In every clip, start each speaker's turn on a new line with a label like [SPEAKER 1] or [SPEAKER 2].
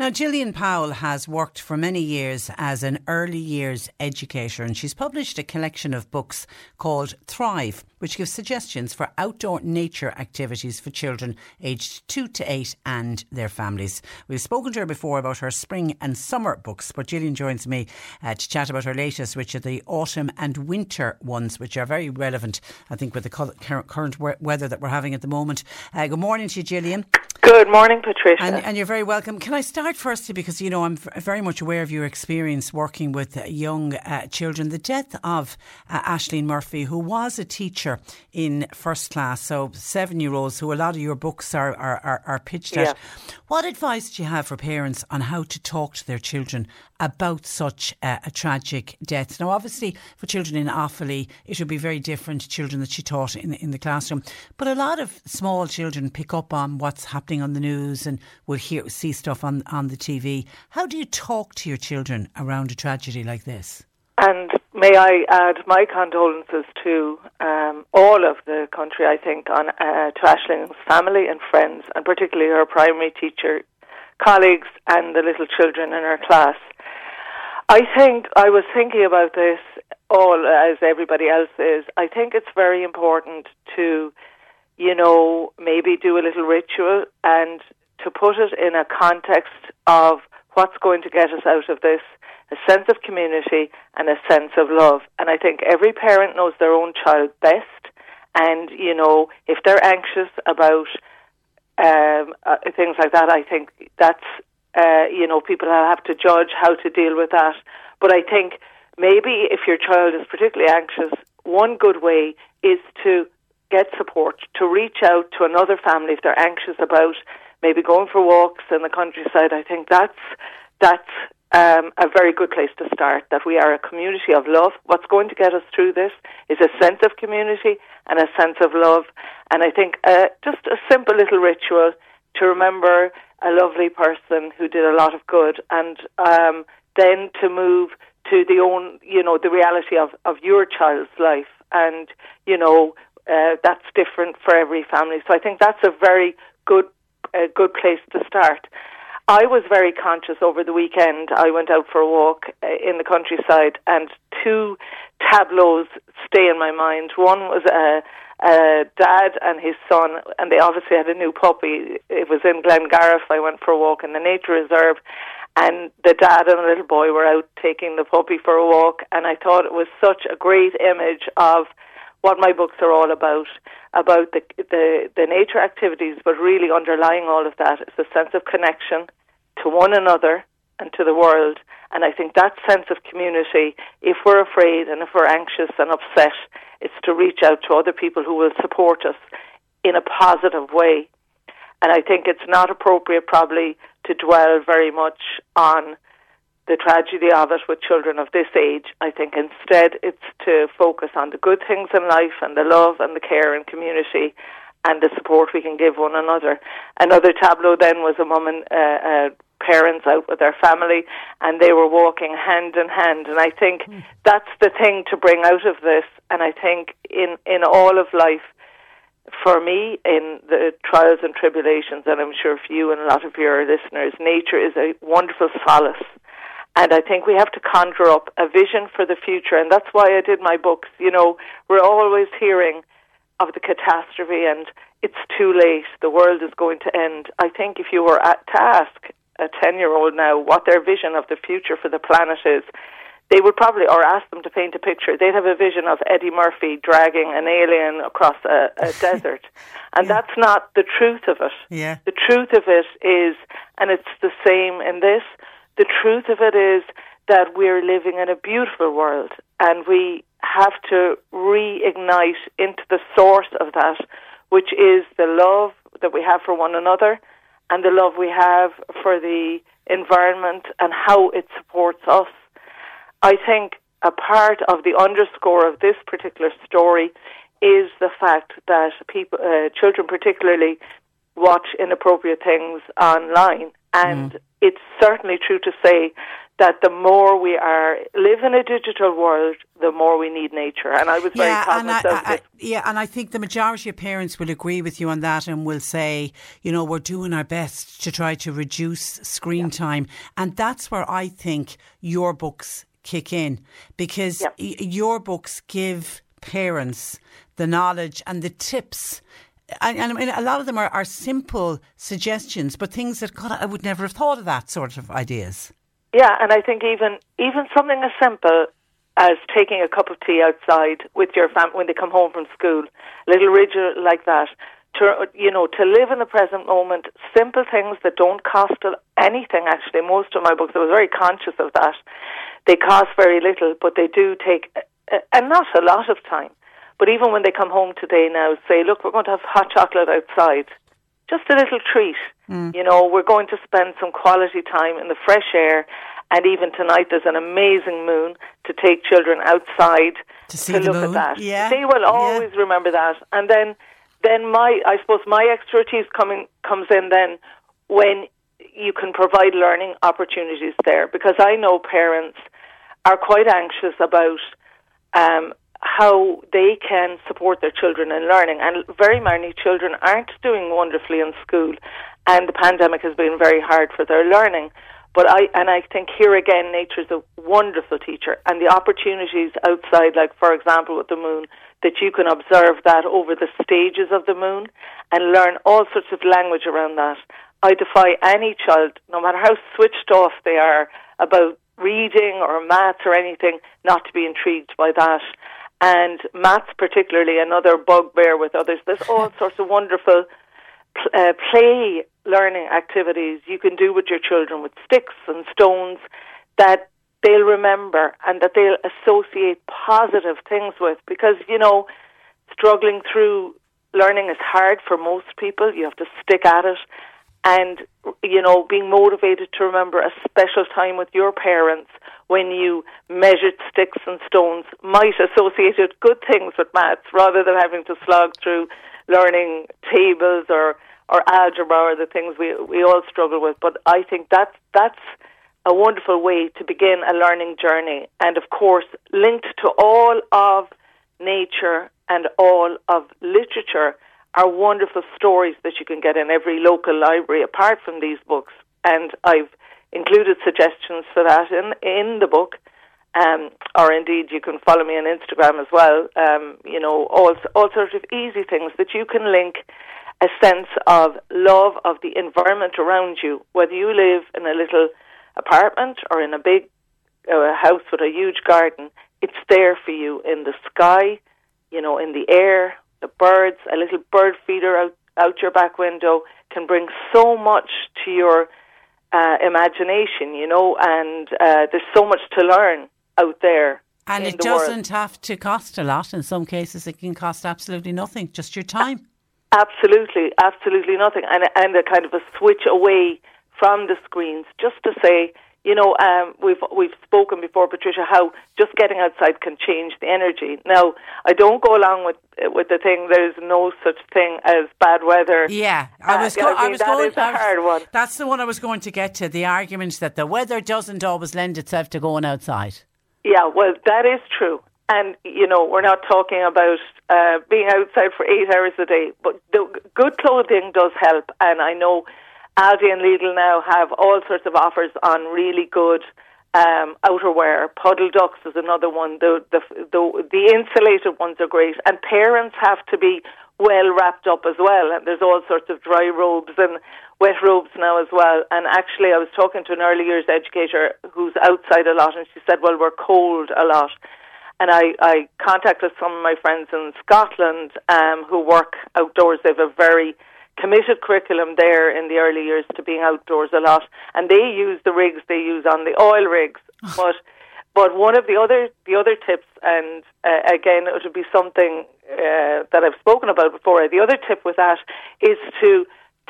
[SPEAKER 1] Now, Gillian Powell has worked for many years as an early years educator, and she's published a collection of books called Thrive, which gives suggestions for outdoor nature activities for children aged two to eight and their families. We've spoken to her before about her spring and summer books, but Gillian joins me uh, to chat about her latest, which are the autumn and winter ones, which are very relevant, I think, with the current weather that we're having at the moment. Uh, good morning to you, Gillian.
[SPEAKER 2] Good morning, Patricia.
[SPEAKER 1] And, and, you're very welcome. Can I start firstly because you know I'm very much aware of your experience working with young uh, children. The death of uh, Ashling Murphy, who was a teacher in first class, so seven year olds, who a lot of your books are are, are, are pitched
[SPEAKER 2] yeah.
[SPEAKER 1] at. What advice do you have for parents on how to talk to their children about such a, a tragic death? Now, obviously, for children in Offaly, it would be very different to children that she taught in in the classroom. But a lot of small children pick up on what's happening on the news and will hear see stuff on on the TV. How do you talk to your children around a tragedy like this?
[SPEAKER 2] And may I add my condolences to um, all of the country, I think, on uh, to Ashling's family and friends, and particularly her primary teacher, colleagues, and the little children in her class. I think I was thinking about this all as everybody else is. I think it's very important to, you know, maybe do a little ritual and to put it in a context of what's going to get us out of this a sense of community and a sense of love. And I think every parent knows their own child best. And, you know, if they're anxious about um, uh, things like that, I think that's, uh, you know, people have to judge how to deal with that. But I think maybe if your child is particularly anxious, one good way is to get support, to reach out to another family if they're anxious about maybe going for walks in the countryside. I think that's that's um, a very good place to start. That we are a community of love. What's going to get us through this is a sense of community and a sense of love. And I think uh, just a simple little ritual to remember a lovely person who did a lot of good, and um, then to move to the own, you know, the reality of of your child's life, and you know. Uh, that's different for every family. So I think that's a very good a good place to start. I was very conscious over the weekend. I went out for a walk uh, in the countryside, and two tableaus stay in my mind. One was a, a dad and his son, and they obviously had a new puppy. It was in Glengarriff. I went for a walk in the nature reserve, and the dad and the little boy were out taking the puppy for a walk, and I thought it was such a great image of what my books are all about about the, the the nature activities, but really underlying all of that is a sense of connection to one another and to the world. And I think that sense of community, if we're afraid and if we're anxious and upset, it's to reach out to other people who will support us in a positive way. And I think it's not appropriate, probably, to dwell very much on the tragedy of it with children of this age. I think instead it's to focus on the good things in life and the love and the care and community and the support we can give one another. Another tableau then was a mum and uh, uh, parents out with their family and they were walking hand in hand and I think mm. that's the thing to bring out of this and I think in in all of life for me, in the trials and tribulations, and I'm sure for you and a lot of your listeners, nature is a wonderful solace. And I think we have to conjure up a vision for the future. And that's why I did my books. You know, we're always hearing of the catastrophe and it's too late. The world is going to end. I think if you were at, to ask a 10 year old now what their vision of the future for the planet is, they would probably, or ask them to paint a picture, they'd have a vision of Eddie Murphy dragging an alien across a, a desert. And yeah. that's not the truth of it.
[SPEAKER 1] Yeah.
[SPEAKER 2] The truth of it is, and it's the same in this, the truth of it is that we're living in a beautiful world and we have to reignite into the source of that, which is the love that we have for one another and the love we have for the environment and how it supports us. I think a part of the underscore of this particular story is the fact that people, uh, children particularly, watch inappropriate things online, and mm. it's certainly true to say that the more we are live in a digital world, the more we need nature. And I was very yeah, cognizant
[SPEAKER 1] and I, I, yeah, and I think the majority of parents will agree with you on that and will say, you know, we're doing our best to try to reduce screen yeah. time. And that's where I think your books kick in because yeah. y- your books give parents the knowledge and the tips and, and, I mean, a lot of them are, are simple suggestions, but things that God, I would never have thought of that sort of ideas.
[SPEAKER 2] Yeah, and I think even even something as simple as taking a cup of tea outside with your family when they come home from school, little ritual like that. To you know, to live in the present moment, simple things that don't cost anything. Actually, most of my books, I was very conscious of that. They cost very little, but they do take, and not a lot of time. But even when they come home today now, say, look, we're going to have hot chocolate outside just a little treat. Mm. You know, we're going to spend some quality time in the fresh air. And even tonight, there's an amazing moon to take children outside
[SPEAKER 1] to, see
[SPEAKER 2] to look
[SPEAKER 1] moon.
[SPEAKER 2] at that.
[SPEAKER 1] Yeah.
[SPEAKER 2] They will always yeah. remember that. And then, then my, I suppose my expertise coming comes in then when you can provide learning opportunities there, because I know parents are quite anxious about um, how they can support their children in learning. And very many children aren't doing wonderfully in school, and the pandemic has been very hard for their learning. But I and I think here again, nature is a wonderful teacher, and the opportunities outside, like for example with the moon, that you can observe that over the stages of the moon and learn all sorts of language around that. I defy any child, no matter how switched off they are about reading or maths or anything, not to be intrigued by that and maths particularly another bugbear with others. There's all sorts of wonderful uh, play learning activities you can do with your children with sticks and stones that they'll remember and that they'll associate positive things with. Because you know struggling through learning is hard for most people. You have to stick at it and you know being motivated to remember a special time with your parents when you measured sticks and stones might associate good things with maths rather than having to slog through learning tables or or algebra or the things we we all struggle with. But I think that's that's a wonderful way to begin a learning journey, and of course linked to all of nature and all of literature are wonderful stories that you can get in every local library apart from these books. And I've included suggestions for that in in the book. Um, or indeed, you can follow me on Instagram as well. Um, you know, all all sorts of easy things that you can link a sense of love of the environment around you, whether you live in a little apartment or in a big uh, house with a huge garden. It's there for you in the sky, you know, in the air, the birds. A little bird feeder out out your back window can bring so much to your uh, imagination, you know, and uh, there's so much to learn out there.
[SPEAKER 1] And it doesn't
[SPEAKER 2] world.
[SPEAKER 1] have to cost a lot. In some cases, it can cost absolutely nothing, just your time.
[SPEAKER 2] Absolutely, absolutely nothing, and and a kind of a switch away from the screens, just to say, you know, um, we've we've spoken before, Patricia, how just getting outside can change the energy. Now, I don't go along with with the thing. There's no such thing as bad weather.
[SPEAKER 1] Yeah, I was. Uh, go- I, mean, I was
[SPEAKER 2] that
[SPEAKER 1] going.
[SPEAKER 2] Is a hard one.
[SPEAKER 1] That's the one I was going to get to. The argument that the weather doesn't always lend itself to going outside.
[SPEAKER 2] Yeah, well, that is true. And you know, we're not talking about uh, being outside for eight hours a day, but the good clothing does help. And I know Aldi and Lidl now have all sorts of offers on really good um, outerwear. Puddle ducks is another one. The, the the the insulated ones are great, and parents have to be well wrapped up as well. And there's all sorts of dry robes and wet robes now as well. And actually, I was talking to an early years educator who's outside a lot, and she said, "Well, we're cold a lot." And I, I contacted some of my friends in Scotland um, who work outdoors. They have a very committed curriculum there in the early years to being outdoors a lot, and they use the rigs they use on the oil rigs. but but one of the other the other tips, and uh, again, it would be something uh, that I've spoken about before. The other tip with that is to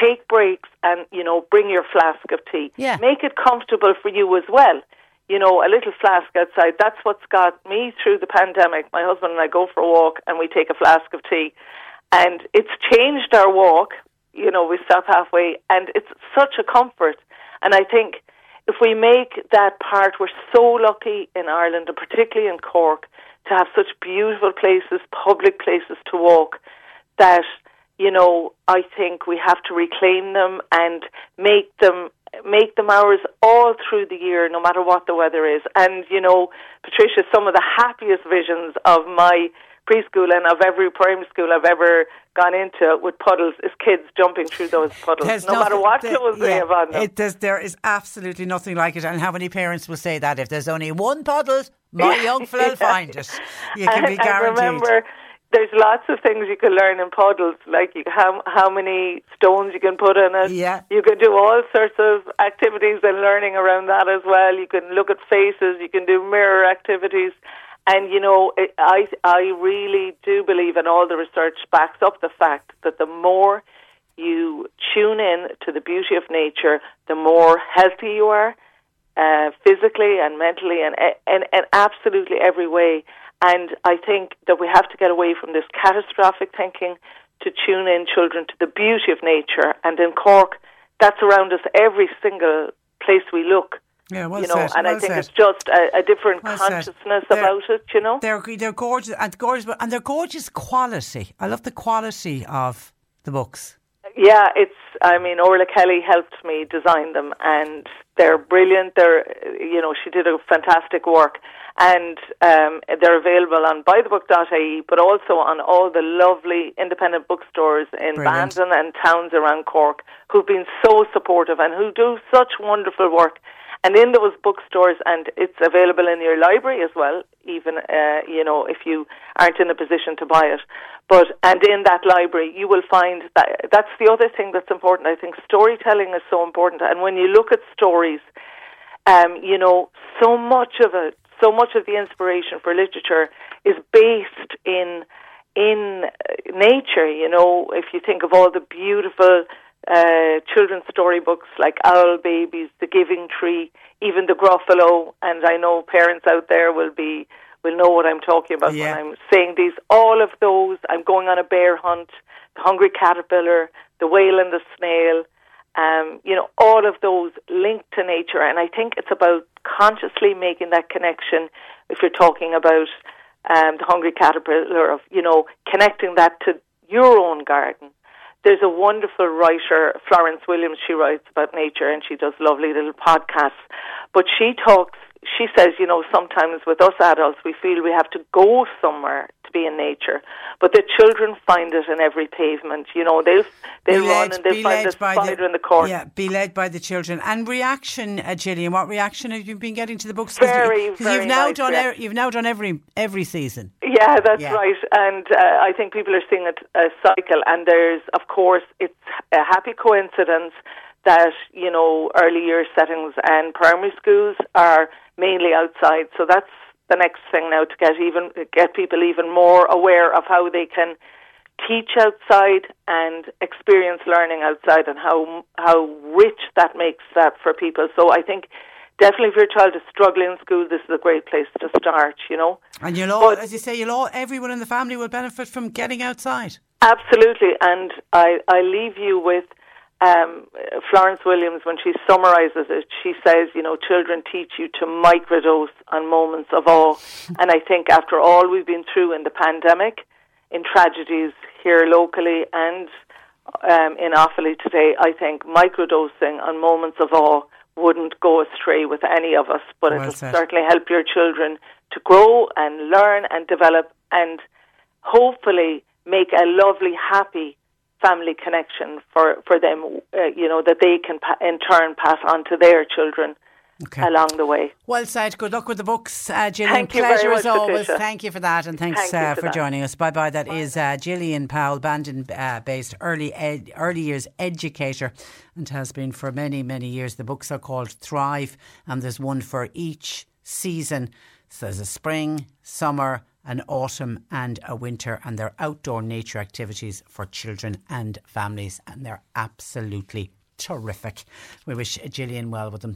[SPEAKER 2] take breaks and you know bring your flask of tea.
[SPEAKER 1] Yeah.
[SPEAKER 2] Make it comfortable for you as well. You know, a little flask outside. That's what's got me through the pandemic. My husband and I go for a walk and we take a flask of tea, and it's changed our walk. You know, we stop halfway, and it's such a comfort. And I think if we make that part, we're so lucky in Ireland, and particularly in Cork, to have such beautiful places, public places to walk, that, you know, I think we have to reclaim them and make them make them ours all through the year, no matter what the weather is. And, you know, Patricia, some of the happiest visions of my preschool and of every primary school I've ever gone into with puddles is kids jumping through those puddles,
[SPEAKER 1] There's
[SPEAKER 2] no matter what
[SPEAKER 1] there-
[SPEAKER 2] clothes they have on them.
[SPEAKER 1] It, there is absolutely nothing like it. And how many parents will say that if there's only one puddle, my young fella will find it. You can be guaranteed.
[SPEAKER 2] And remember, there's lots of things you can learn in puddles, like you, how how many stones you can put in it.
[SPEAKER 1] Yeah.
[SPEAKER 2] You can do all sorts of activities and learning around that as well. You can look at faces. You can do mirror activities. And you know, it, I I really do believe, and all the research backs up the fact that the more you tune in to the beauty of nature, the more healthy you are, uh, physically and mentally, and and and absolutely every way. And I think that we have to get away from this catastrophic thinking to tune in children to the beauty of nature. And in Cork, that's around us every single place we look.
[SPEAKER 1] Yeah, well
[SPEAKER 2] you know,
[SPEAKER 1] said,
[SPEAKER 2] and
[SPEAKER 1] well
[SPEAKER 2] I think
[SPEAKER 1] said.
[SPEAKER 2] it's just a, a different
[SPEAKER 1] Well
[SPEAKER 2] consciousness about it. You know,
[SPEAKER 1] They're they're gorgeous and gorgeous, and they're gorgeous quality. I love the quality of the books.
[SPEAKER 2] Yeah, it's. I mean, Orla Kelly helped me design them, and they're brilliant. They're, you know, she did a fantastic work, and um, they're available on buythebook.ie, but also on all the lovely independent bookstores in
[SPEAKER 1] Brilliant.
[SPEAKER 2] Bandon and towns around Cork who've been so supportive and who do such wonderful work. And in those bookstores, and it's available in your library as well, even, uh, you know, if you aren't in a position to buy it. But, and in that library, you will find that, that's the other thing that's important. I think storytelling is so important. And when you look at stories, um, you know, so much of it, so much of the inspiration for literature is based in in uh, nature. You know, if you think of all the beautiful uh, children's storybooks like Owl Babies, The Giving Tree, even The Gruffalo, and I know parents out there will be will know what I'm talking about
[SPEAKER 1] Yeah.
[SPEAKER 2] when I'm saying these. All of those, I'm going on a bear hunt, The Hungry Caterpillar, The Whale and the Snail. Um, you know, all of those linked to nature, and I think it's about consciously making that connection. If you're talking about um, the hungry caterpillar, of you know, connecting that to your own garden. There's a wonderful writer, Florence Williams. She writes about nature, and she does lovely little podcasts. But she talks. She says, you know, sometimes with us adults, we feel we have to go somewhere to be in nature, but the children find it in every pavement. You know, they'll they'll
[SPEAKER 1] Be
[SPEAKER 2] run
[SPEAKER 1] led-
[SPEAKER 2] and they'll find
[SPEAKER 1] led
[SPEAKER 2] a spider in the corner.
[SPEAKER 1] Yeah, be led by the children. And reaction, uh, Gillian, what reaction have you been getting to the books? 'Cause you-
[SPEAKER 2] Very,
[SPEAKER 1] 'cause
[SPEAKER 2] very
[SPEAKER 1] you've now
[SPEAKER 2] nice
[SPEAKER 1] done
[SPEAKER 2] reaction.
[SPEAKER 1] e- you've now done every every season.
[SPEAKER 2] Yeah, that's
[SPEAKER 1] Yeah.
[SPEAKER 2] right. And uh, I think people are seeing a, a cycle. And there's, of course, it's a happy coincidence that, you know, early year settings and primary schools are mainly outside. So that's the next thing now to get even get people even more aware of how they can teach outside and experience learning outside and how how rich that makes that for people. So I think definitely if your child is struggling in school, this is a great place to start, you know.
[SPEAKER 1] And you'll all,
[SPEAKER 2] But-
[SPEAKER 1] as you say, you'll all everyone in the family will benefit from getting outside.
[SPEAKER 2] Absolutely, and I, I leave you with um, Florence Williams when she summarizes it. She says, you know, children teach you to microdose on moments of awe. and I think after all we've been through in the pandemic, in tragedies here locally and um, in Offaly today, I think microdosing on moments of awe wouldn't go astray with any of us, but
[SPEAKER 1] Well
[SPEAKER 2] it'll
[SPEAKER 1] said.
[SPEAKER 2] certainly help your children to grow and learn and develop and hopefully make a lovely, happy family connection for for them. Uh, you know that they can pa- in turn pass on to their children. Okay. Along the way.
[SPEAKER 1] Well said. Good luck with the books, uh, Gillian.
[SPEAKER 2] Thank
[SPEAKER 1] Pleasure
[SPEAKER 2] as
[SPEAKER 1] always.
[SPEAKER 2] Patricia.
[SPEAKER 1] Thank you for that, and thanks
[SPEAKER 2] Thank
[SPEAKER 1] uh,
[SPEAKER 2] for,
[SPEAKER 1] for joining us. Bye bye. That bye. is uh, Gillian Powell, Bandon-based early ed- early years educator, and has been for many many years. The books are called Thrive, and there's one for each season. So there's a spring, summer, an autumn and a winter, and they're outdoor nature activities for children and families, and they're absolutely terrific. We wish Gillian well with them.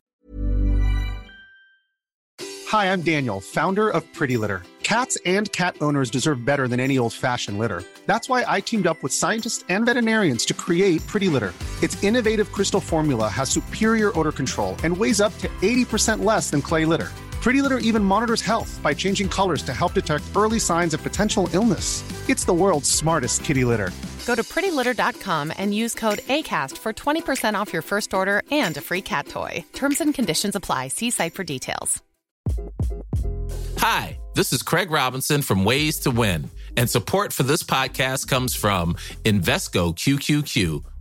[SPEAKER 3] Hi, I'm Daniel, founder of Pretty Litter. Cats and cat owners deserve better than any old fashioned litter. That's why I teamed up with scientists and veterinarians to create Pretty Litter. Its innovative crystal formula has superior odor control and weighs up to 80% less than clay litter. Pretty Litter even monitors health by changing colors to help detect early signs of potential illness. It's the world's smartest kitty litter.
[SPEAKER 4] Go to prettylitter.com and use code ACAST for 20% off your first order and a free cat toy. Terms and conditions apply. See site for details.
[SPEAKER 5] Hi, this is Craig Robinson from Ways to Win, and support for this podcast comes from Invesco QQQ